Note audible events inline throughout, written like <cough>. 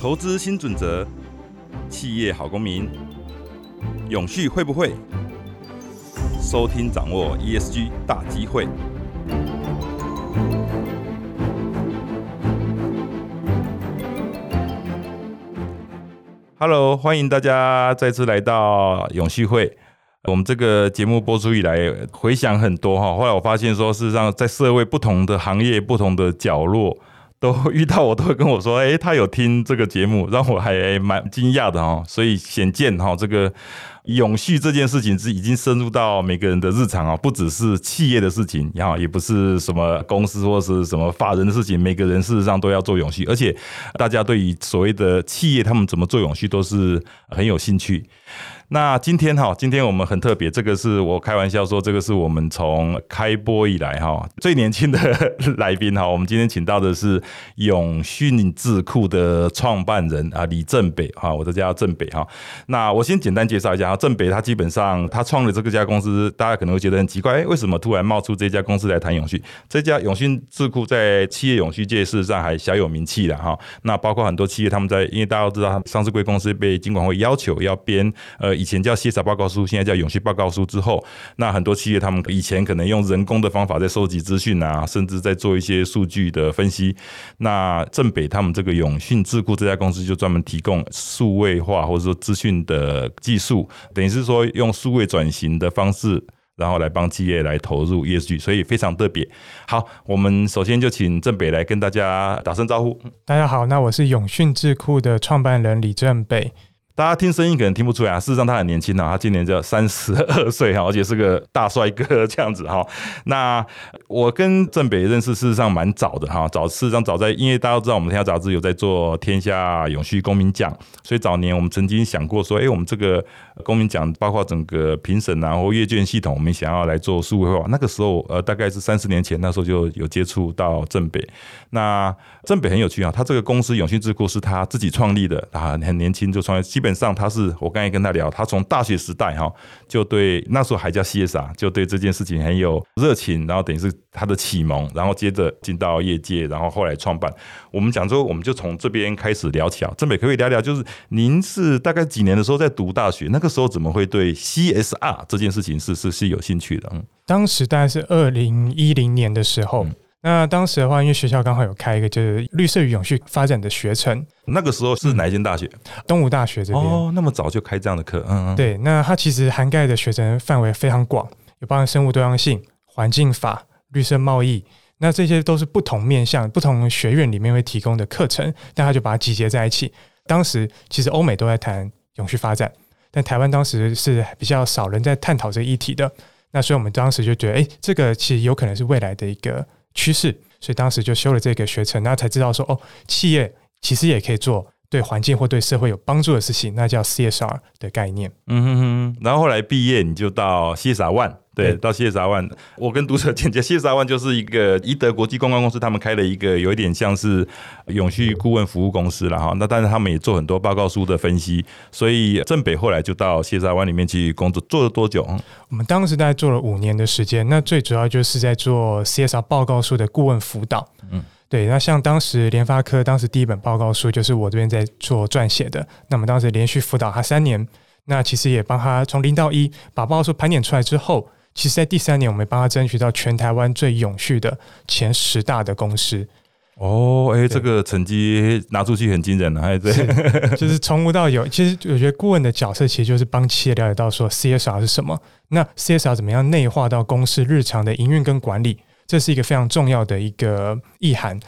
投资新准则，企业好公民，永续会不会？收听掌握 ESG 大机会。Hello，欢迎大家再次来到永续会。我们这个节目播出以来，回想很多哈。后来我发现说，事实上在社会不同的行业、不同的角落。都遇到我都会跟我说，哎，他有听这个节目，让我还蛮惊讶的哈。所以显见哈，这个永续这件事情是已经深入到每个人的日常啊，不只是企业的事情，然后也不是什么公司或是什么法人的事情，每个人事实上都要做永续，而且大家对于所谓的企业他们怎么做永续都是很有兴趣。那今天哈，今天我们很特别，这个是我开玩笑说，这个是我们从开播以来哈最年轻的来宾哈。我们今天请到的是永讯智库的创办人啊李正北哈，我的叫正北哈。那我先简单介绍一下哈，正北他基本上他创了这个家公司，大家可能会觉得很奇怪，哎，为什么突然冒出这家公司来谈永续？这家永讯智库在企业永续界事实上还小有名气的哈。那包括很多企业他们在，因为大家都知道，上市贵公司被金管会要求要编呃。以前叫筛查报告书，现在叫永续报告书。之后，那很多企业他们以前可能用人工的方法在收集资讯啊，甚至在做一些数据的分析。那正北他们这个永讯智库这家公司就专门提供数位化或者说资讯的技术，等于是说用数位转型的方式，然后来帮企业来投入 ESG，所以非常特别。好，我们首先就请正北来跟大家打声招呼。大家好，那我是永讯智库的创办人李正北。大家听声音可能听不出来啊，事实上他很年轻啊，他今年只有三十二岁哈，而且是个大帅哥这样子哈。那我跟郑北认识事实上蛮早的哈，早事实上早在，因为大家都知道我们天下杂志有在做天下永续公民奖，所以早年我们曾经想过说，哎，我们这个公民奖包括整个评审啊或阅卷系统，我们想要来做数位化。那个时候呃，大概是三十年前，那时候就有接触到郑北。那郑北很有趣啊，他这个公司永续智库是他自己创立的啊，很年轻就创立，基本。上他是我刚才跟他聊，他从大学时代哈就对那时候还叫 CSR，就对这件事情很有热情，然后等于是他的启蒙，然后接着进到业界，然后后来创办。我们讲说，我们就从这边开始聊起啊。郑北可以聊聊，就是您是大概几年的时候在读大学，那个时候怎么会对 CSR 这件事情是是是有兴趣的？嗯，当时大概是二零一零年的时候。那当时的话，因为学校刚好有开一个就是绿色与永续发展的学程，那个时候是哪一间大学？东吴大学这边哦，那么早就开这样的课，嗯，对。那它其实涵盖的学程范围非常广，有包含生物多样性、环境法、绿色贸易，那这些都是不同面向、不同学院里面会提供的课程，但它就把它集结在一起。当时其实欧美都在谈永续发展，但台湾当时是比较少人在探讨这个议题的，那所以我们当时就觉得，哎，这个其实有可能是未来的一个。趋势，所以当时就修了这个学程，那才知道说哦，企业其实也可以做对环境或对社会有帮助的事情，那叫 CSR 的概念。嗯哼哼，然后后来毕业你就到 CSR One。对，到谢沙万，我跟读者简介，谢沙万就是一个一德国际公关公司，他们开了一个有一点像是永续顾问服务公司了哈。那但是他们也做很多报告书的分析，所以正北后来就到谢沙湾里面去工作，做了多久？我们当时大概做了五年的时间，那最主要就是在做 CSR 报告书的顾问辅导。嗯，对，那像当时联发科当时第一本报告书就是我这边在做撰写的，那么当时连续辅导他三年，那其实也帮他从零到一把报告书盘点出来之后。其实，在第三年，我们帮他争取到全台湾最永续的前十大的公司。哦，哎，这个成绩拿出去很惊人啊！哎，对，就是从无到有。其实，我觉得顾问的角色其实就是帮企业了解到说 CSR 是什么，那 CSR 怎么样内化到公司日常的营运跟管理，这是一个非常重要的一个意涵。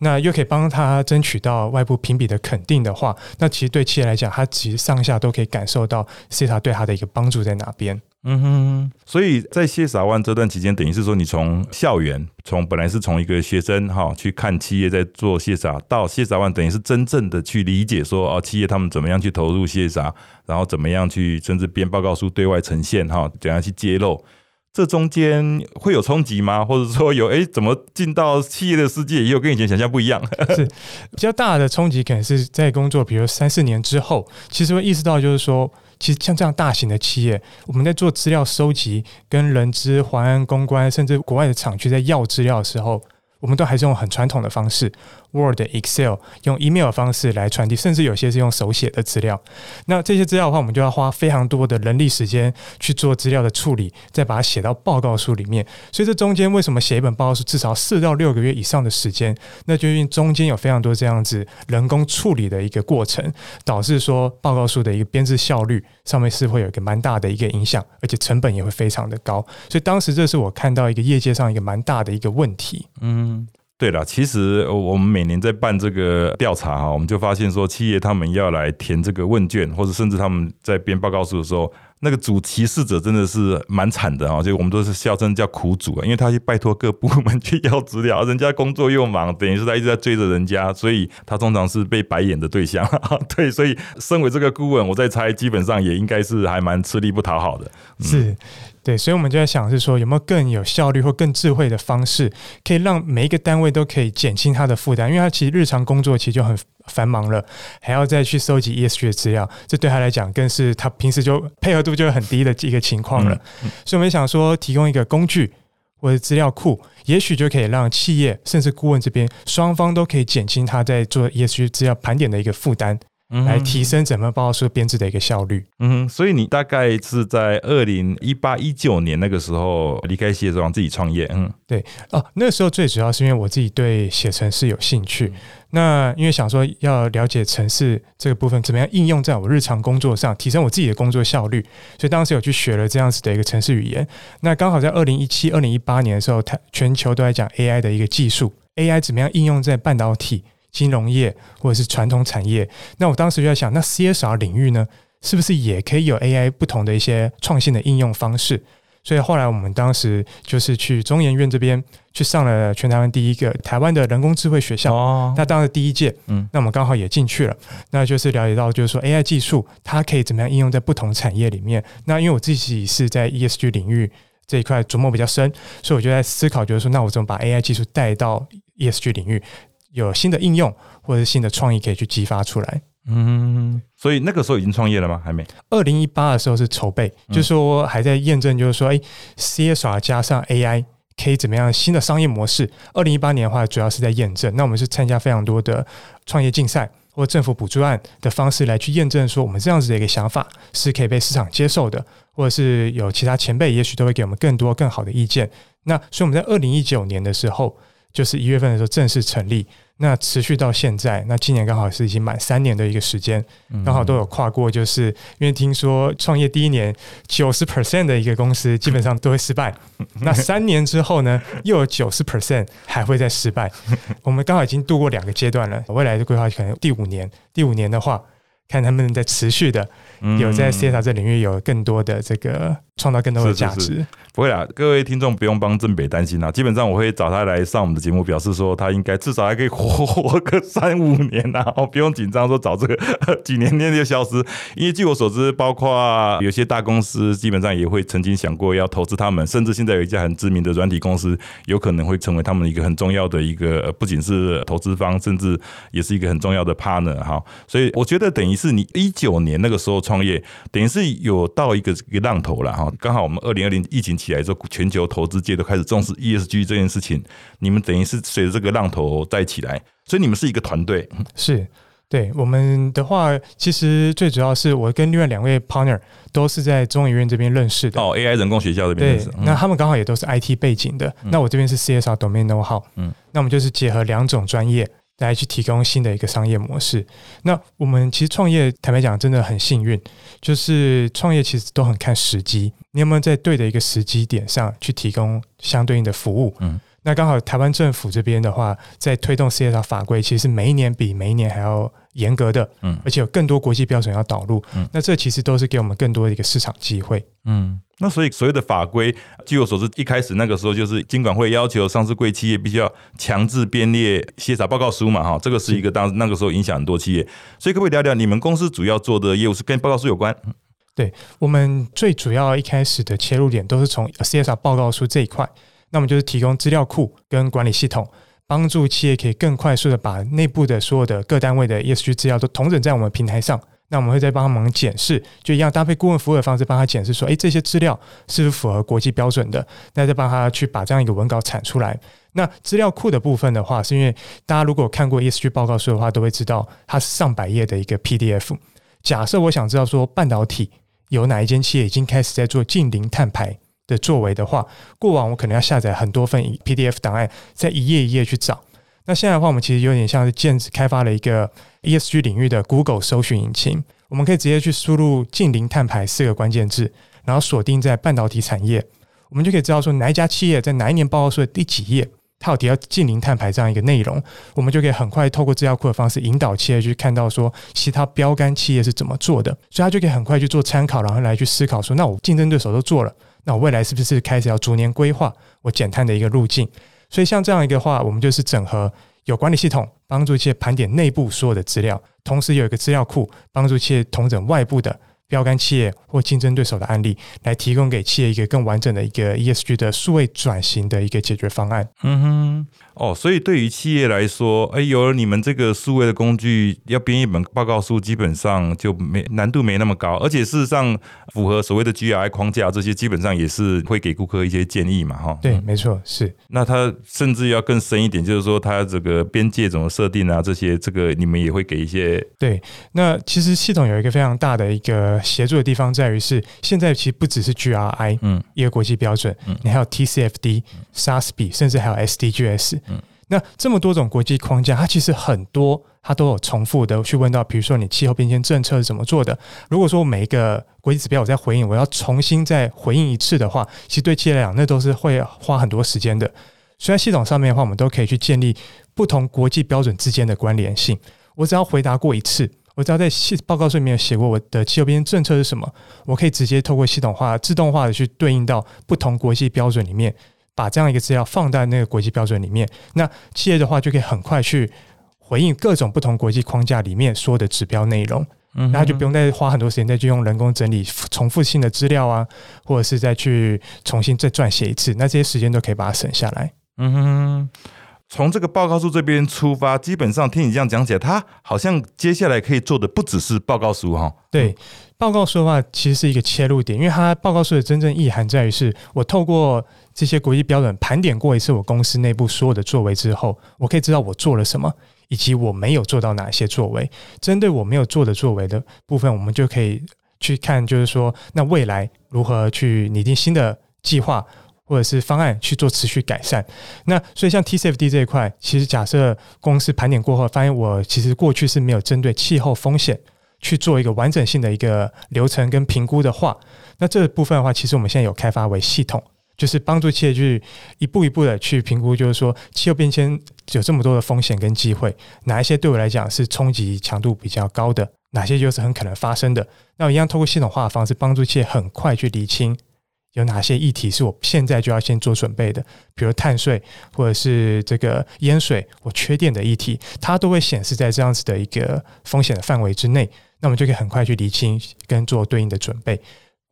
那又可以帮他争取到外部评比的肯定的话，那其实对企业来讲，他其实上下都可以感受到 CSR 对他的一个帮助在哪边。嗯哼，所以在谢傻湾这段期间，等于是说你从校园，从本来是从一个学生哈去看企业在做谢傻，到谢傻湾等于是真正的去理解说哦，企业他们怎么样去投入谢傻，然后怎么样去甚至编报告书对外呈现哈，怎样去揭露，这中间会有冲击吗？<laughs> 或者说有哎，怎么进到企业的世界也有跟以前想象不一样？<laughs> 是比较大的冲击，可能是在工作，比如三四年之后，其实会意识到就是说。其实像这样大型的企业，我们在做资料收集、跟人资、环安、公关，甚至国外的厂区在要资料的时候，我们都还是用很传统的方式，Word、Excel 用 email 的方式来传递，甚至有些是用手写的资料。那这些资料的话，我们就要花非常多的人力时间去做资料的处理，再把它写到报告书里面。所以这中间为什么写一本报告书至少四到六个月以上的时间？那就因为中间有非常多这样子人工处理的一个过程，导致说报告书的一个编制效率上面是会有一个蛮大的一个影响，而且成本也会非常的高。所以当时这是我看到一个业界上一个蛮大的一个问题。嗯，对了，其实我们每年在办这个调查哈，我们就发现说，企业他们要来填这个问卷，或者甚至他们在编报告书的时候，那个主提示者真的是蛮惨的啊，就我们都是笑称叫苦主啊，因为他去拜托各部门去要资料，人家工作又忙，<laughs> 等于是他一直在追着人家，所以他通常是被白眼的对象。<laughs> 对，所以身为这个顾问，我在猜，基本上也应该是还蛮吃力不讨好的。是。对，所以我们就在想是说，有没有更有效率或更智慧的方式，可以让每一个单位都可以减轻他的负担，因为他其实日常工作其实就很繁忙了，还要再去收集 ESG 的资料，这对他来讲更是他平时就配合度就很低的一个情况了。所以我们想说，提供一个工具或者资料库，也许就可以让企业甚至顾问这边双方都可以减轻他在做 ESG 资料盘点的一个负担。来提升整份报告书编制的一个效率。嗯，所以你大概是在二零一八一九年那个时候离开写手自己创业。嗯，对哦，那个时候最主要是因为我自己对写程式有兴趣。那因为想说要了解城市这个部分怎么样应用在我日常工作上，提升我自己的工作效率，所以当时有去学了这样子的一个城市语言。那刚好在二零一七、二零一八年的时候，它全球都在讲 AI 的一个技术，AI 怎么样应用在半导体。金融业或者是传统产业，那我当时就在想，那 CSR 领域呢，是不是也可以有 AI 不同的一些创新的应用方式？所以后来我们当时就是去中研院这边去上了全台湾第一个台湾的人工智慧学校，那当时第一届，嗯，那我们刚好也进去了，那就是了解到就是说 AI 技术它可以怎么样应用在不同产业里面。那因为我自己是在 ESG 领域这一块琢磨比较深，所以我就在思考，就是说，那我怎么把 AI 技术带到 ESG 领域？有新的应用或者新的创意可以去激发出来。嗯，所以那个时候已经创业了吗？还没。二零一八的时候是筹备，就是说还在验证，就是说，哎，CSR 加上 AI 可以怎么样新的商业模式？二零一八年的话，主要是在验证。那我们是参加非常多的创业竞赛或政府补助案的方式来去验证，说我们这样子的一个想法是可以被市场接受的，或者是有其他前辈也许都会给我们更多更好的意见。那所以我们在二零一九年的时候。就是一月份的时候正式成立，那持续到现在，那今年刚好是已经满三年的一个时间，刚好都有跨过，就是因为听说创业第一年九十 percent 的一个公司基本上都会失败，<laughs> 那三年之后呢，又有九十 percent 还会再失败，<laughs> 我们刚好已经度过两个阶段了，未来的规划可能第五年，第五年的话，看他们在持续的有在 S R 这领域有更多的这个创造更多的价值。不会啦，各位听众不用帮郑北担心啦。基本上我会找他来上我们的节目，表示说他应该至少还可以活活个三五年呐，哦，不用紧张说找这个几年内就消失。因为据我所知，包括有些大公司基本上也会曾经想过要投资他们，甚至现在有一家很知名的软体公司有可能会成为他们一个很重要的一个，不仅是投资方，甚至也是一个很重要的 partner 哈。所以我觉得等于是你一九年那个时候创业，等于是有到一个一个浪头了哈。刚好我们二零二零疫情。起来之后，全球投资界都开始重视 ESG 这件事情。你们等于是随着这个浪头再起来，所以你们是一个团队。是，对我们的话，其实最主要是我跟另外两位 partner 都是在中研院这边认识的。哦，AI 人工学校这边认识。那他们刚好也都是 IT 背景的。那我这边是 CSR Domain Know How。嗯，那我们就是结合两种专业。来去提供新的一个商业模式。那我们其实创业，坦白讲，真的很幸运，就是创业其实都很看时机。你有没有在对的一个时机点上去提供相对应的服务？嗯，那刚好台湾政府这边的话，在推动 CSR 法规，其实每一年比每一年还要严格的，嗯，而且有更多国际标准要导入。嗯，那这其实都是给我们更多的一个市场机会。嗯。那所以所有的法规，据我所知，一开始那个时候就是金管会要求上市贵企业必须要强制编列协查报告书嘛，哈，这个是一个当那个时候影响很多企业。所以可不可以聊聊你们公司主要做的业务是跟报告书有关？对我们最主要一开始的切入点都是从 CSR 报告书这一块，那我们就是提供资料库跟管理系统，帮助企业可以更快速的把内部的所有的各单位的 ESG 资料都统整在我们平台上。那我们会再帮他们检视，就一样搭配顾问服务的方式帮他检视说，诶，这些资料是不是符合国际标准的？那再帮他去把这样一个文稿产出来。那资料库的部分的话，是因为大家如果看过 ESG 报告书的话，都会知道它是上百页的一个 PDF。假设我想知道说半导体有哪一间企业已经开始在做近零碳排的作为的话，过往我可能要下载很多份 PDF 档案，在一页一页去找。那现在的话，我们其实有点像是建开发了一个 ESG 领域的 Google 搜寻引擎，我们可以直接去输入近零碳排四个关键字，然后锁定在半导体产业，我们就可以知道说哪一家企业在哪一年报告书的第几页。它有提到近零碳排这样一个内容，我们就可以很快透过资料库的方式引导企业去看到说其他标杆企业是怎么做的，所以它就可以很快去做参考，然后来去思考说，那我竞争对手都做了，那我未来是不是开始要逐年规划我减碳的一个路径？所以像这样一个话，我们就是整合有管理系统，帮助企业盘点内部所有的资料，同时有一个资料库帮助企业同整外部的。标杆企业或竞争对手的案例，来提供给企业一个更完整的一个 ESG 的数位转型的一个解决方案。嗯哼，哦，所以对于企业来说，哎，有了你们这个数位的工具，要编一本报告书，基本上就没难度没那么高，而且事实上符合所谓的 GRI 框架，这些基本上也是会给顾客一些建议嘛，哈。对，没错，是。那他甚至要更深一点，就是说他这个边界怎么设定啊，这些这个你们也会给一些。对，那其实系统有一个非常大的一个。协助的地方在于是，现在其实不只是 GRI，嗯，一个国际标准，嗯，你还有 TCFD、SASB，甚至还有 SDGs，那这么多种国际框架，它其实很多，它都有重复的去问到，比如说你气候变迁政策是怎么做的？如果说每一个国际指标我在回应，我要重新再回应一次的话，其实对企业来讲，那都是会花很多时间的。虽然系统上面的话，我们都可以去建立不同国际标准之间的关联性。我只要回答过一次。我只要在系报告书里面写过我的气候变迁政策是什么，我可以直接透过系统化、自动化的去对应到不同国际标准里面，把这样一个资料放在那个国际标准里面。那企业的话就可以很快去回应各种不同国际框架里面说的指标内容，然后就不用再花很多时间再去用人工整理重复性的资料啊，或者是再去重新再撰写一次，那这些时间都可以把它省下来。嗯哼。从这个报告书这边出发，基本上听你这样讲起来，它好像接下来可以做的不只是报告书哈。对，报告书的话，其实是一个切入点，因为它报告书的真正意涵在于，是我透过这些国际标准盘点过一次我公司内部所有的作为之后，我可以知道我做了什么，以及我没有做到哪些作为。针对我没有做的作为的部分，我们就可以去看，就是说，那未来如何去拟定新的计划。或者是方案去做持续改善，那所以像 TCFD 这一块，其实假设公司盘点过后，发现我其实过去是没有针对气候风险去做一个完整性的一个流程跟评估的话，那这部分的话，其实我们现在有开发为系统，就是帮助企业去一步一步的去评估，就是说气候变迁有这么多的风险跟机会，哪一些对我来讲是冲击强度比较高的，哪些就是很可能发生的，那我一样通过系统化的方式，帮助企业很快去理清。有哪些议题是我现在就要先做准备的？比如碳税或者是这个烟水我缺电的议题，它都会显示在这样子的一个风险的范围之内，那我们就可以很快去厘清跟做对应的准备。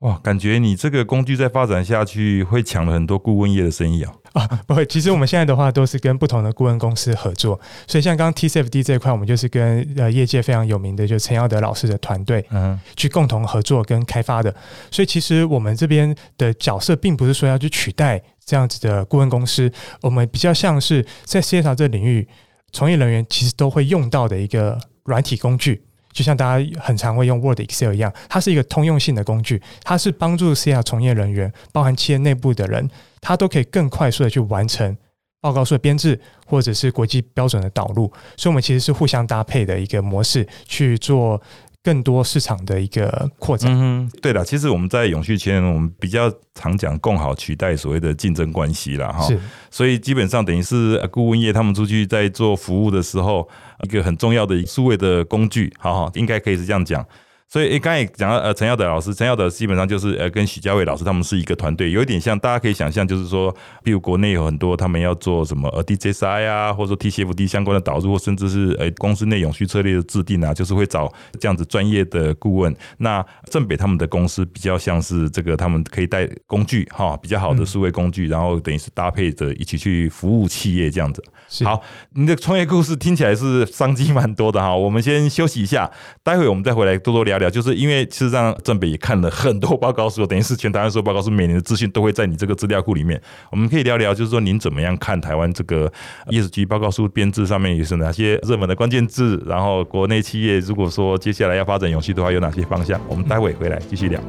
哇，感觉你这个工具再发展下去，会抢了很多顾问业的生意啊！啊，不会，其实我们现在的话都是跟不同的顾问公司合作，所以像刚刚 TCFD 这一块，我们就是跟呃业界非常有名的，就陈耀德老师的团队，嗯，去共同合作跟开发的。所以其实我们这边的角色，并不是说要去取代这样子的顾问公司，我们比较像是在 CSR 这领域从业人员其实都会用到的一个软体工具。就像大家很常会用 Word、Excel 一样，它是一个通用性的工具，它是帮助 CR 从业人员，包含企业内部的人，他都可以更快速的去完成报告书的编制，或者是国际标准的导入。所以，我们其实是互相搭配的一个模式去做。更多市场的一个扩展。嗯，对了，其实我们在永续圈，我们比较常讲共好取代所谓的竞争关系了哈。是，所以基本上等于是顾问业他们出去在做服务的时候，一个很重要的数位的工具，好好应该可以是这样讲。所以，诶，刚才讲到呃，陈耀德老师，陈耀德基本上就是呃，跟许家伟老师他们是一个团队，有一点像，大家可以想象，就是说，比如国内有很多他们要做什么呃 DJI 啊，或者说 TCFD 相关的导入，或甚至是呃公司内永续策略的制定啊，就是会找这样子专业的顾问。那正北他们的公司比较像是这个，他们可以带工具哈，比较好的数位工具，然后等于是搭配着一起去服务企业这样子。好，你的创业故事听起来是商机蛮多的哈。我们先休息一下，待会我们再回来多多聊聊。就是因为事实上正北也看了很多报告书，等于是全台湾所有报告书每年的资讯都会在你这个资料库里面。我们可以聊聊，就是说您怎么样看台湾这个 ESG 报告书编制上面也是哪些热门的关键字？然后国内企业如果说接下来要发展永续的话，有哪些方向？我们待会回来继续聊。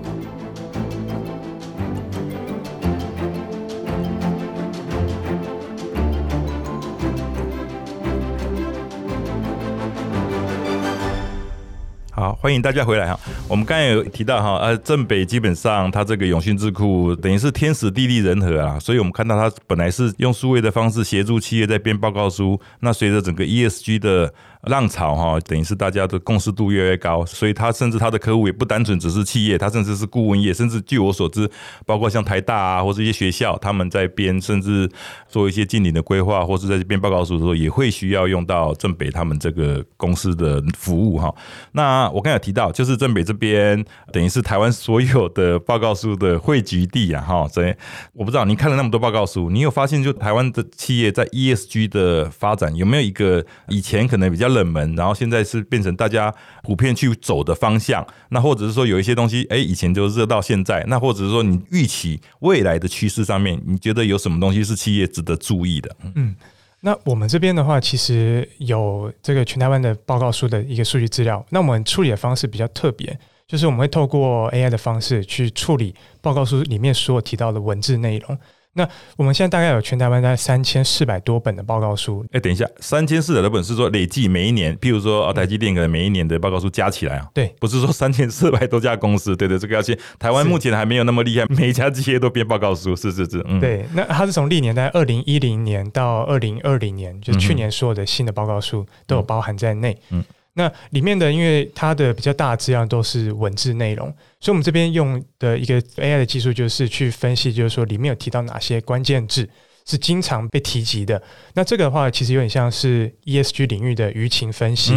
好，欢迎大家回来哈。我们刚才有提到哈，呃，正北基本上它这个永讯智库等于是天时地利人和啊，所以我们看到它本来是用数位的方式协助企业在编报告书，那随着整个 ESG 的。浪潮哈，等于是大家的共识度越来越高，所以他甚至他的客户也不单纯只是企业，他甚至是顾问业，甚至据我所知，包括像台大啊或是一些学校，他们在编甚至做一些近邻的规划，或是在这编报告书的时候，也会需要用到正北他们这个公司的服务哈。那我刚才提到，就是正北这边等于是台湾所有的报告书的汇集地啊哈。所以我不知道您看了那么多报告书，你有发现就台湾的企业在 ESG 的发展有没有一个以前可能比较。冷门，然后现在是变成大家普遍去走的方向。那或者是说有一些东西，哎，以前就热到现在。那或者是说你预期未来的趋势上面，你觉得有什么东西是企业值得注意的？嗯，那我们这边的话，其实有这个全台湾的报告书的一个数据资料。那我们处理的方式比较特别，就是我们会透过 AI 的方式去处理报告书里面所有提到的文字内容。那我们现在大概有全台湾大概三千四百多本的报告书。哎，等一下，三千四百多本是说累计每一年，譬如说啊，台积电可能每一年的报告书加起来啊，对，不是说三千四百多家公司，对对，这个要先。台湾目前还没有那么厉害，每一家企业都编报告书，是是是，嗯，对。那它是从历年在二零一零年到二零二零年，就是去年所有的新的报告书都有包含在内，嗯。那里面的，因为它的比较大的资料都是文字内容，所以我们这边用的一个 AI 的技术，就是去分析，就是说里面有提到哪些关键字是经常被提及的。那这个的话，其实有点像是 ESG 领域的舆情分析。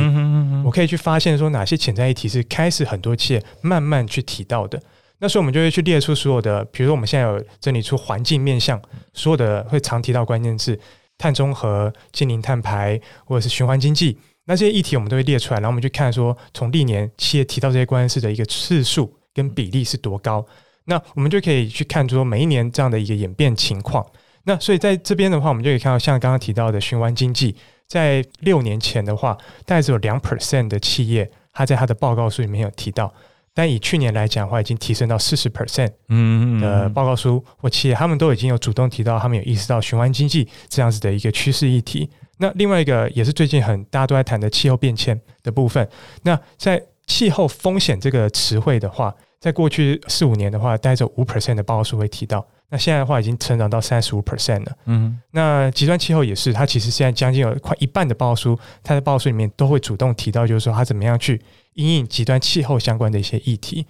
我可以去发现说哪些潜在议题是开始很多企业慢慢去提到的。那所以我们就会去列出所有的，比如说我们现在有整理出环境面向所有的会常提到关键字，碳中和、近零碳排或者是循环经济。那这些议题我们都会列出来，然后我们去看说，从历年企业提到这些关键词的一个次数跟比例是多高。那我们就可以去看说，每一年这样的一个演变情况。那所以在这边的话，我们就可以看到，像刚刚提到的循环经济，在六年前的话，大概只有两 percent 的企业，它在它的报告书里面有提到。但以去年来讲的话，已经提升到四十 percent 嗯的报告书或企业，他们都已经有主动提到，他们有意识到循环经济这样子的一个趋势议题。那另外一个也是最近很大家都在谈的气候变迁的部分。那在气候风险这个词汇的话，在过去四五年的话，带着五 percent 的报告书会提到。那现在的话，已经成长到三十五 percent 了。嗯，那极端气候也是，它其实现在将近有快一半的报告书，它的报告书里面都会主动提到，就是说它怎么样去应应极端气候相关的一些议题。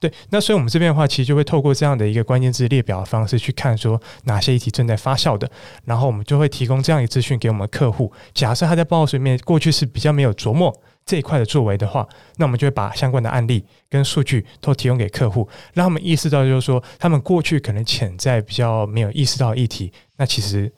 对，那所以我们这边的话，其实就会透过这样的一个关键字列表的方式去看，说哪些议题正在发酵的，然后我们就会提供这样一个资讯给我们的客户。假设他在报告书里面过去是比较没有琢磨这一块的作为的话，那我们就会把相关的案例跟数据都提供给客户，让他们意识到，就是说他们过去可能潜在比较没有意识到议题，那其实。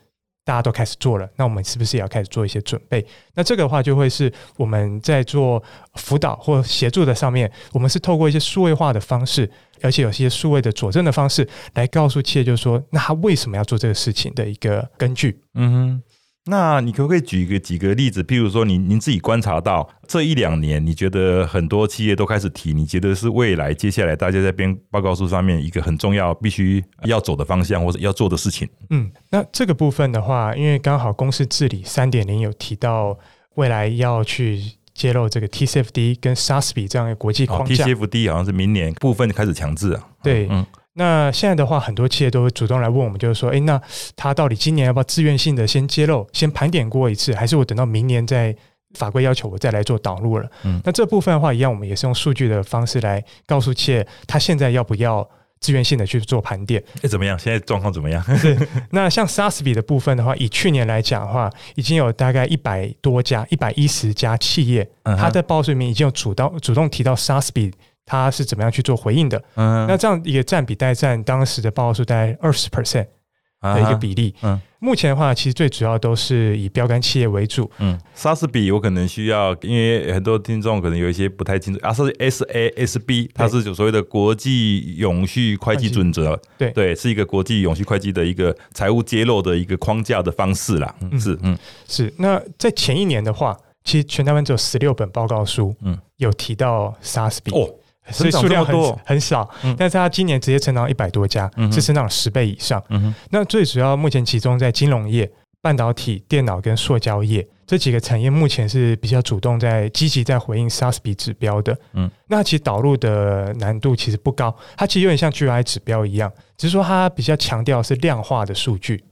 大家都开始做了，那我们是不是也要开始做一些准备？那这个的话，就会是我们在做辅导或协助的上面，我们是透过一些数位化的方式，而且有些数位的佐证的方式，来告诉企业，就是说，那他为什么要做这个事情的一个根据。嗯哼。那你可不可以举一个几个例子？譬如说，您您自己观察到这一两年，你觉得很多企业都开始提，你觉得是未来接下来大家在编报告书上面一个很重要、必须要走的方向或者要做的事情？嗯，那这个部分的话，因为刚好公司治理三点零有提到未来要去揭露这个 TCFD 跟 SASB 这样的国际框架。TCFD 好像是明年部分开始强制啊。对，嗯。那现在的话，很多企业都会主动来问我们，就是说，哎，那他到底今年要不要自愿性的先揭露，先盘点过一次，还是我等到明年再法规要求我再来做导入了。嗯那这部分的话，一样我们也是用数据的方式来告诉企业，他现在要不要自愿性的去做盘点。哎，怎么样？现在状况怎么样？<laughs> 那像比的部分的话，以去年来讲的话，已经有大概一百多家、一百一十家企业，嗯哼它在报告书里面已经有主动主动提到比它是怎么样去做回应的。嗯。那这样一个占比大概占当时的报告数大概二十 percent 的一个比例。嗯。目前的话，其实最主要都是以标杆企业为主。嗯，莎士比我可能需要，因为很多听众可能有一些不太清楚，啊，是 SASB，它是有所谓的国际永续会计准则，对。对，是一个国际永续会计的一个财务揭露的一个框架的方式啦，是，嗯。是，那在前一年的话，其实全台湾只有十六本报告书，嗯。嗯，有提到 SaaS 比。哦，所以数量很很少，嗯但是它今年直接成长一百多家，是成长十倍以上。嗯，那最主要目前集中在金融业、半导体、电脑跟塑胶业这几个产业，目前是比较主动在积极在回应 SaaS 比指标的。嗯嗯，那其实导入的难度其实不高，它其实有点像 GI 指标一样，只是说它比较强调是量化的数据。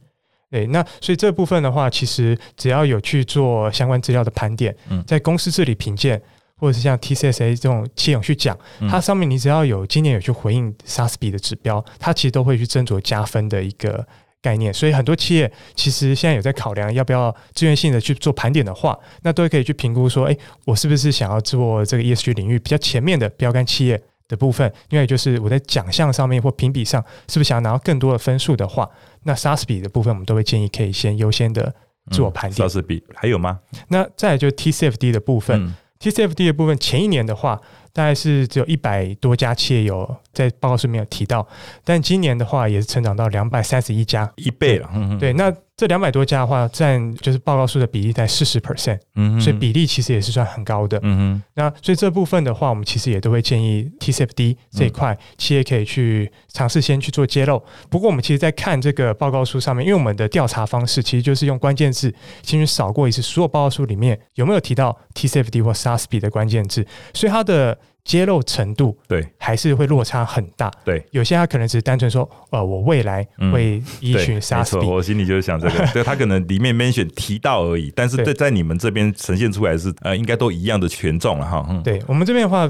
对，那所以这部分的话，其实只要有去做相关资料的盘点，嗯在公司治理评鉴，或者是像 TCSA 这种企业永续奖，嗯它上面你只要有今年有去回应 SaaS 比的指标，它其实都会去斟酌加分的一个概念。所以很多企业其实现在有在考量要不要自愿性的去做盘点的话，那都可以去评估说，哎，我是不是想要做这个 ESG 领域比较前面的标杆企业的部分？另外就是我在奖项上面或评比上，是不是想要拿到更多的分数的话，那 SaaS 比的部分我们都会建议可以先优先的自我盘点。莎士比还有吗？那再来就是 TCFD 的部分。嗯 TCFD 的部分，前一年的话，大概是只有一百多家企业有在报告书里面有提到，但今年的话也是成长到两百三十一家。一倍了，嗯哼，对，那这两百多家的话，占就是报告书的比例在四十 percent，嗯哼，所以比例其实也是算很高的。嗯哼，那所以这部分的话，我们其实也都会建议 TCFD 这一块企业可以去尝试先去做揭露。不过我们其实，在看这个报告书上面，因为我们的调查方式其实就是用关键字先去扫过一次所有报告书里面有没有提到 TCFD 或 SASB 的关键字，所以它的揭露程度对还是会落差很大。对。有些他可能只是单纯说，呃，我未来会依对，循没错，SASB，我心里就是想这个，<laughs> 对他可能里面 mention 提到而已，但是对在在你们这边呈现出来是呃，应该都一样的权重了哈。嗯，对我们这边的话，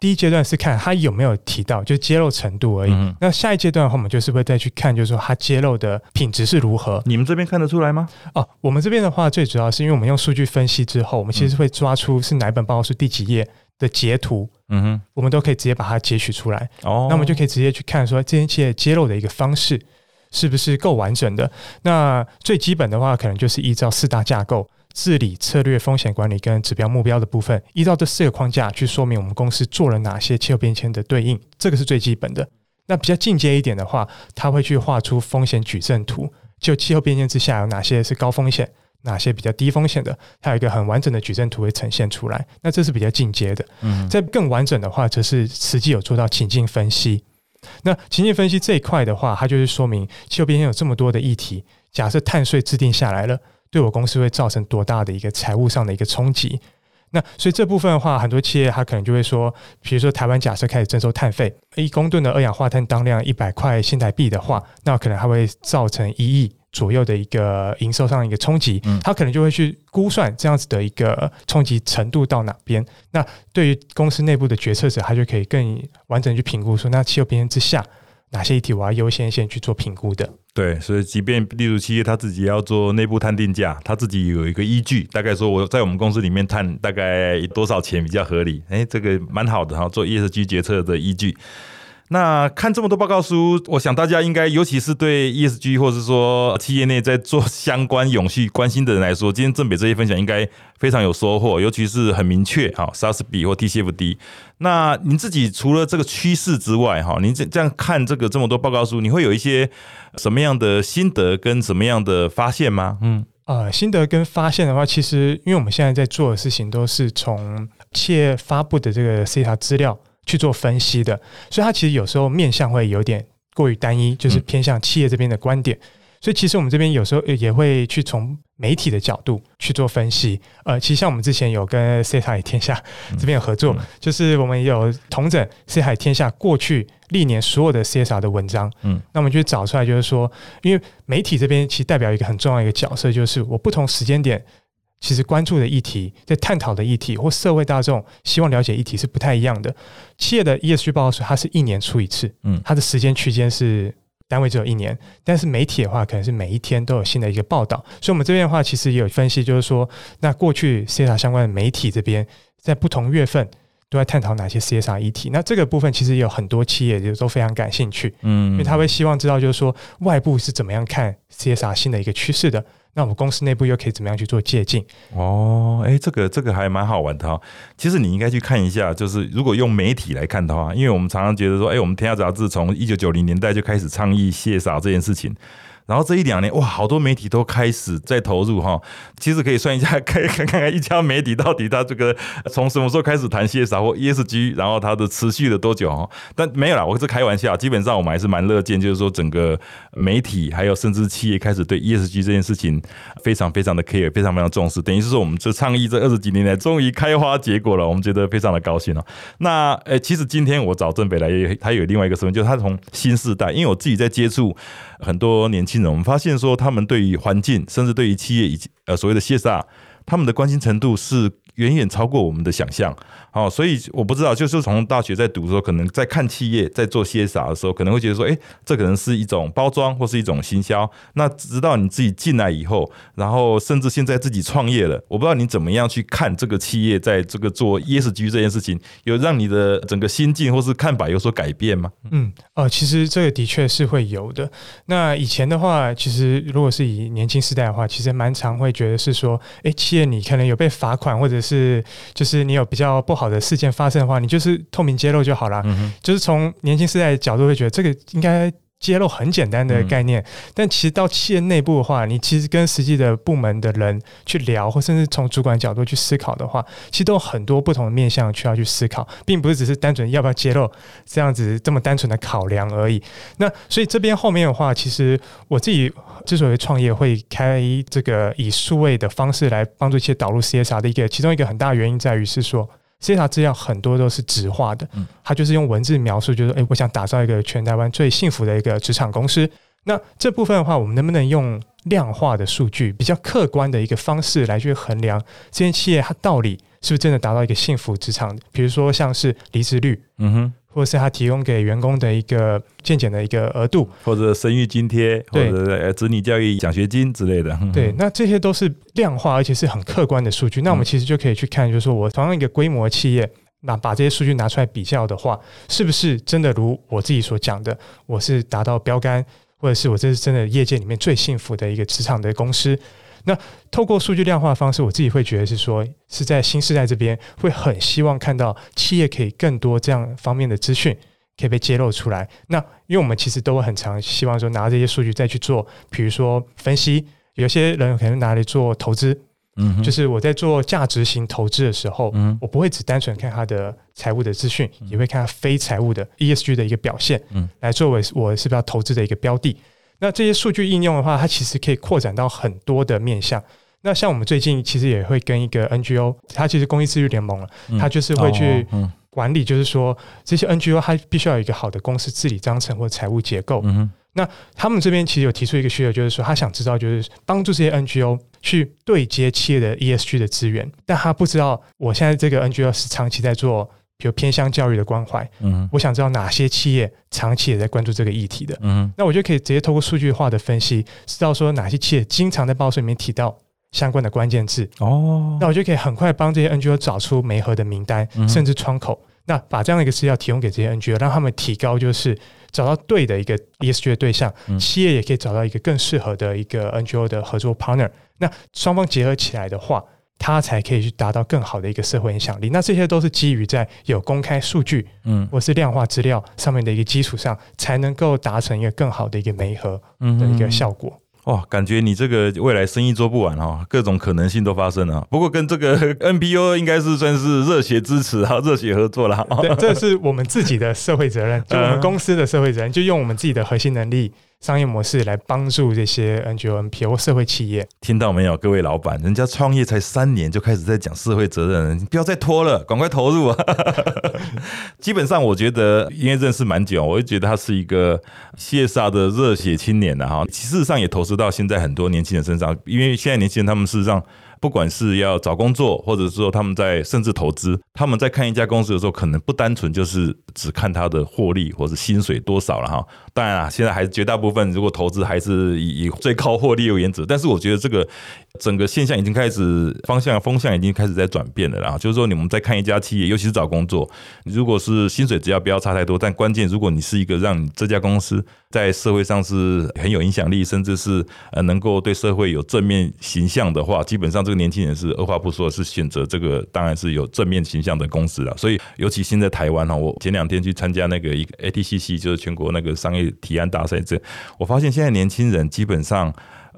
第一阶段是看他有没有提到，就揭露程度而已。嗯那下一阶段的话，我们就是会再去看，就是说他揭露的品质是如何。你们这边看得出来吗？哦，我们这边的话，最主要是因为我们用数据分析之后，我们其嗯实会抓出是哪一本报告书第几页的截图，嗯哼，我们都可以直接把它截取出来。哦，那我们就可以直接去看说这些企业揭露的一个方式是不是够完整的。那最基本的话，可能就是依照四大架构。治理、策略、风险管理跟指标目标的部分，依照这四个框架去说明我们公司做了哪些气候变迁的对应，这个是最基本的。那比较进阶一点的话，它会去画出风险矩阵图，就气候变迁之下有哪些是高风险，哪些比较低风险的，它有一个很完整的矩阵图会呈现出来。那这是比较进阶的。嗯在更完整的话，则是实际有做到情境分析。那情境分析这一块的话，它就是说明气候变迁有这么多的议题，假设碳税制定下来了，对我公司会造成多大的一个财务上的一个冲击？那所以这部分的话，很多企业它可能就会说，比如说台湾假设开始征收碳费，一公吨的二氧化碳当量一百块新台币的话，那可能它会造成一亿左右的一个营收上的一个冲击嗯，他可能就会去估算这样子的一个冲击程度到哪边。那对于公司内部的决策者，他就可以更完整去评估说，那气候变迁之下，哪些议题我要优先先去做评估的。对，所以即便例如企业他自己要做内部探定价，他自己有一个依据，大概说我在我们公司里面探大概多少钱比较合理？哎，这个蛮好的哈，做 ESG 决策的依据。那看这么多报告书，我想大家应该，尤其是对 ESG 或者是说企业内在做相关永续关心的人来说，今天正北这些分享应该非常有收获，尤其是很明确哈，SASB 或 TCFD。那您自己除了这个趋势之外，哈，您这这样看这个这么多报告书，你会有一些什么样的心得跟什么样的发现吗？嗯呃，心得跟发现的话，其实因为我们现在在做的事情都是从企业发布的这个 CTA 资料去做分析的，所以它其实有时候面向会有点过于单一，就是嗯偏向企业这边的观点。所以其实我们这边有时候也会去从媒体的角度去做分析。呃，其实像我们之前有跟 CTA 天下这边有合作，嗯就是我们也有同整 CTA 天下过去历年所有的 CSR 的文章，嗯那我们就找出来，就是说，因为媒体这边其实代表一个很重要的一个角色，就是我不同时间点其实关注的议题、在探讨的议题或社会大众希望了解议题是不太一样的。企业的 ESG 报告书，它是一年出一次，嗯，它的时间区间是单位只有一年，但是媒体的话，可能是每一天都有新的一个报道。所以，我们这边的话，其实也有分析，就是说，那过去 CETA 相关的媒体这边，在不同月份。都在探讨哪些 CSR 议题？那这个部分其实也有很多企业就都非常感兴趣，嗯，因为他会希望知道，就是说外部是怎么样看 CSR 新的一个趋势的，那我们公司内部又可以怎么样去做借鉴？哦，哎，这个这个还蛮好玩的哈。其实你应该去看一下，就是如果用媒体来看的话，因为我们常常觉得说，哎，我们天下杂志从一九九零年代就开始倡议 CSR 这件事情。然后这一两年，哇，好多媒体都开始在投入哈。其实可以算一下，可 <laughs> 以看看一家媒体到底它这个从什么时候开始谈 CSR 或 ESG，然后它的持续了多久哈。但没有啦，我是开玩笑。基本上我们还是蛮乐见，就是说整个媒体还有甚至企业开始对 ESG 这件事情非常非常的 care，非常非常重视。等于是说我们这倡议这二十几年来终于开花结果了，我们觉得非常的高兴哦。那诶，其实今天我找郑北来，他有另外一个身份，就是他从新时代，因为我自己在接触很多年轻人。我们发现说，他们对于环境，甚至对于企业以及呃所谓的 CSR，他们的关心程度是。远远超过我们的想象，哦，所以我不知道，就是从大学在读的时候，可能在看企业在做 CSR 的时候，可能会觉得说，哎，这可能是一种包装或是一种行销。那直到你自己进来以后，然后甚至现在自己创业了，我不知道你怎么样去看这个企业在这个做 ESG 这件事情，有让你的整个心境或是看法有所改变吗？嗯，哦，其实这个的确是会有的。那以前的话，其实如果是以年轻时代的话，其实蛮常会觉得是说，哎，企业你可能有被罚款或者是就是你有比较不好的事件发生的话，你就是透明揭露就好了。就是从年轻世代的角度会觉得这个应该。揭露很简单的概念，但其实到企业内部的话，你其实跟实际的部门的人去聊，或甚至从主管角度去思考的话，其实都有很多不同的面向需要去思考，并不是只是单纯要不要揭露这样子这么单纯的考量而已。那所以这边后面的话，其实我自己之所以创业会开这个以数位的方式来帮助企业导入 CSR 的一个其中一个很大的原因在于是说。C s 资料很多都是直化的，它就是用文字描述，就是哎，我想打造一个全台湾最幸福的一个职场公司。那这部分的话，我们能不能用量化的数据，比较客观的一个方式来去衡量这些企业它到底是不是真的达到一个幸福职场？比如说像是离职率，嗯哼。或者是他提供给员工的一个健检的一个额度，或者生育津贴，或者子女教育奖学金之类的。对，<laughs> 那这些都是量化而且是很客观的数据。那我们其实就可以去看，就是说我同样一个规模企业，那把这些数据拿出来比较的话，是不是真的如我自己所讲的，我是达到标杆，或者是我这是真的业界里面最幸福的一个职场的公司？那透过数据量化方式，我自己会觉得是说，是在新时代这边会很希望看到企业可以更多这样方面的资讯可以被揭露出来。那因为我们其实都会很常希望说拿这些数据再去做，比如说分析，有些人可能拿来做投资，嗯，就是我在做价值型投资的时候，嗯，我不会只单纯看它的财务的资讯，也会看它非财务的 ESG 的一个表现，嗯，来作为我是不是要投资的一个标的。那这些数据应用的话，它其实可以扩展到很多的面向。那像我们最近其实也会跟一个 NGO，它其实公益自律联盟了，它就是会去管理，就是说这些 NGO 它必须要有一个好的公司治理章程或财务结构。那他们这边其实有提出一个需求，就是说他想知道，就是帮助这些 NGO 去对接企业的 ESG 的资源，但他不知道我现在这个 NGO 是长期在做。有偏向教育的关怀，嗯，我想知道哪些企业长期也在关注这个议题的，嗯，那我就可以直接透过数据化的分析，知道说哪些企业经常在报税里面提到相关的关键字，哦，那我就可以很快帮这些 NGO 找出媒合的名单，甚至窗口，那把这样的一个资料提供给这些 NGO，让他们提高就是找到对的一个 ESG 的对象，企业也可以找到一个更适合的一个 NGO 的合作 partner，那双方结合起来的话。它才可以去达到更好的一个社会影响力。那这些都是基于在有公开数据，嗯，或是量化资料上面的一个基础上，才能够达成一个更好的一个媒合的一个效果。哇，感觉你这个未来生意做不完哦，各种可能性都发生了。不过跟这个 <laughs> NPO 应该是算是热血支持啊，热血合作了。对，这是我们自己的社会责任，就我们公司的社会责任，就用我们自己的核心能力。商业模式来帮助这些 NGO、NPO 社会企业，听到没有，各位老板，人家创业才三年就开始在讲社会责任，你不要再拖了，赶快投入啊！<laughs> 基本上，我觉得因为认识蛮久，我就觉得他是一个谢萨的热血青年的哈。事实上，也投资到现在很多年轻人身上，因为现在年轻人他们事实上。不管是要找工作，或者说他们在甚至投资，他们在看一家公司的时候，可能不单纯就是只看它的获利或者薪水多少了哈。当然啊，现在还是绝大部分如果投资还是以以最高获利为原则，但是我觉得这个整个现象已经开始方向风向已经开始在转变了啦。就是说，你们在看一家企业，尤其是找工作，如果是薪水只要不要差太多，但关键如果你是一个让你这家公司在社会上是很有影响力，甚至是呃能够对社会有正面形象的话，基本上这个年轻人是二话不说是选择这个，当然是有正面形象的公司了。所以，尤其现在台湾哈，我前两天去参加那个一个 ATCC，就是全国那个商业提案大赛，这我发现现在年轻人基本上。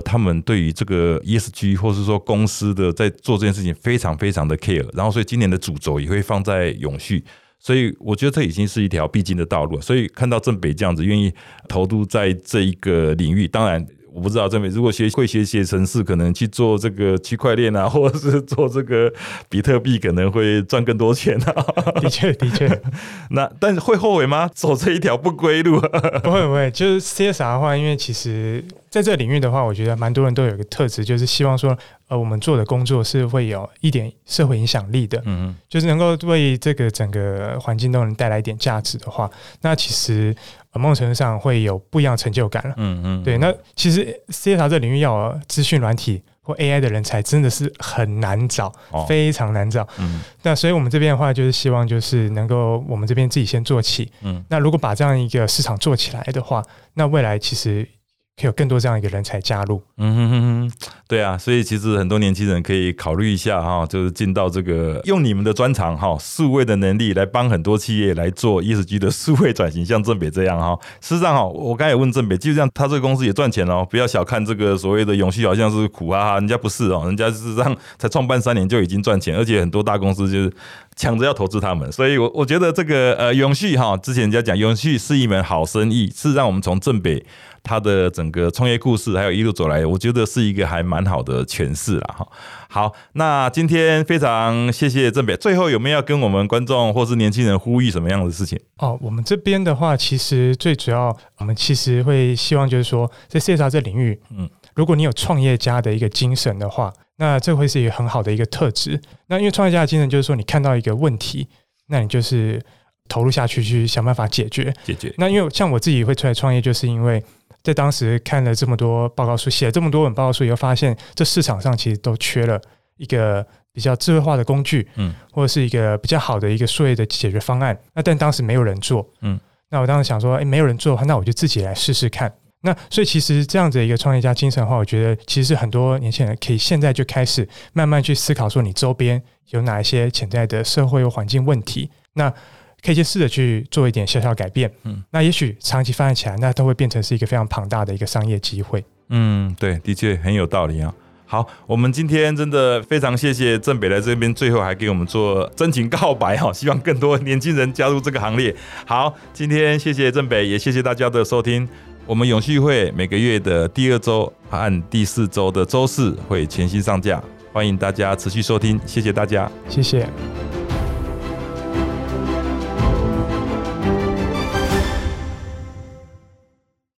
他们对于这个 ESG 或是说公司的在做这件事情非常非常的 care，然后所以今年的主轴也会放在永续，所以我觉得这已经是一条必经的道路。所以看到正北这样子愿意投入在这一个领域，当然。我不知道这边如果学会写写程式，可能去做这个区块链啊，或者是做这个比特币，可能会赚更多钱啊。<laughs> 的确，的确。<laughs> 那但是会后悔吗？走这一条不归路？不会，不会。就是 CSR 的话，因为其实在这领域的话，我觉得蛮多人都有一个特质，就是希望说，呃，我们做的工作是会有一点社会影响力的。嗯嗯。就是能够为这个整个环境都能带来一点价值的话，那其实。某种程度上会有不一样成就感了。嗯嗯，对。那其实 C S R 这领域要资讯软体或 A I 的人才真的是很难找，非常难找。嗯。那所以我们这边的话，就是希望就是能够我们这边自己先做起。嗯。那如果把这样一个市场做起来的话，那未来其实。有更多这样一个人才加入，嗯哼哼哼，对啊，所以其实很多年轻人可以考虑一下哈，就是进到这个用你们的专长哈，数位的能力来帮很多企业来做 ESG 的数位转型，像正北这样哈。事实上哈，我刚才也问正北，基本上他这个公司也赚钱哦，不要小看这个所谓的永续，好像是苦哈哈，人家不是哦，人家事实上才创办三年就已经赚钱，而且很多大公司就是抢着要投资他们，所以我我觉得这个呃永续哈，之前人家讲永续是一门好生意，是让我们从正北。他的整个创业故事，还有一路走来，我觉得是一个还蛮好的诠释了哈。好，那今天非常谢谢郑北，最后有没有要跟我们观众或是年轻人呼吁什么样的事情？哦，我们这边的话，其实最主要，我们其实会希望就是说，在 C S R 这领域，嗯，如果你有创业家的一个精神的话，那这会是一个很好的一个特质。那因为创业家的精神就是说，你看到一个问题，那你就是投入下去去想办法解决，解决。那因为像我自己会出来创业，就是因为。在当时看了这么多报告书，写了这么多本报告书以后，发现这市场上其实都缺了一个比较智慧化的工具，嗯，或者是一个比较好的一个数位的解决方案。那但当时没有人做，嗯，那我当时想说，哎，没有人做的话，那我就自己来试试看。那所以其实这样子一个创业家精神的话，我觉得其实是很多年轻人可以现在就开始慢慢去思考，说你周边有哪一些潜在的社会或环境问题。那可以先试着去做一点小小改变，嗯，那也许长期发展起来，那都会变成是一个非常庞大的一个商业机会。嗯，对，的确很有道理啊。好，我们今天真的非常谢谢郑北来这边，最后还给我们做真情告白哈，希望更多年轻人加入这个行列。好，今天谢谢郑北，也谢谢大家的收听。我们永续会每个月的第二周和第四周的周四会全新上架，欢迎大家持续收听，谢谢大家，谢谢。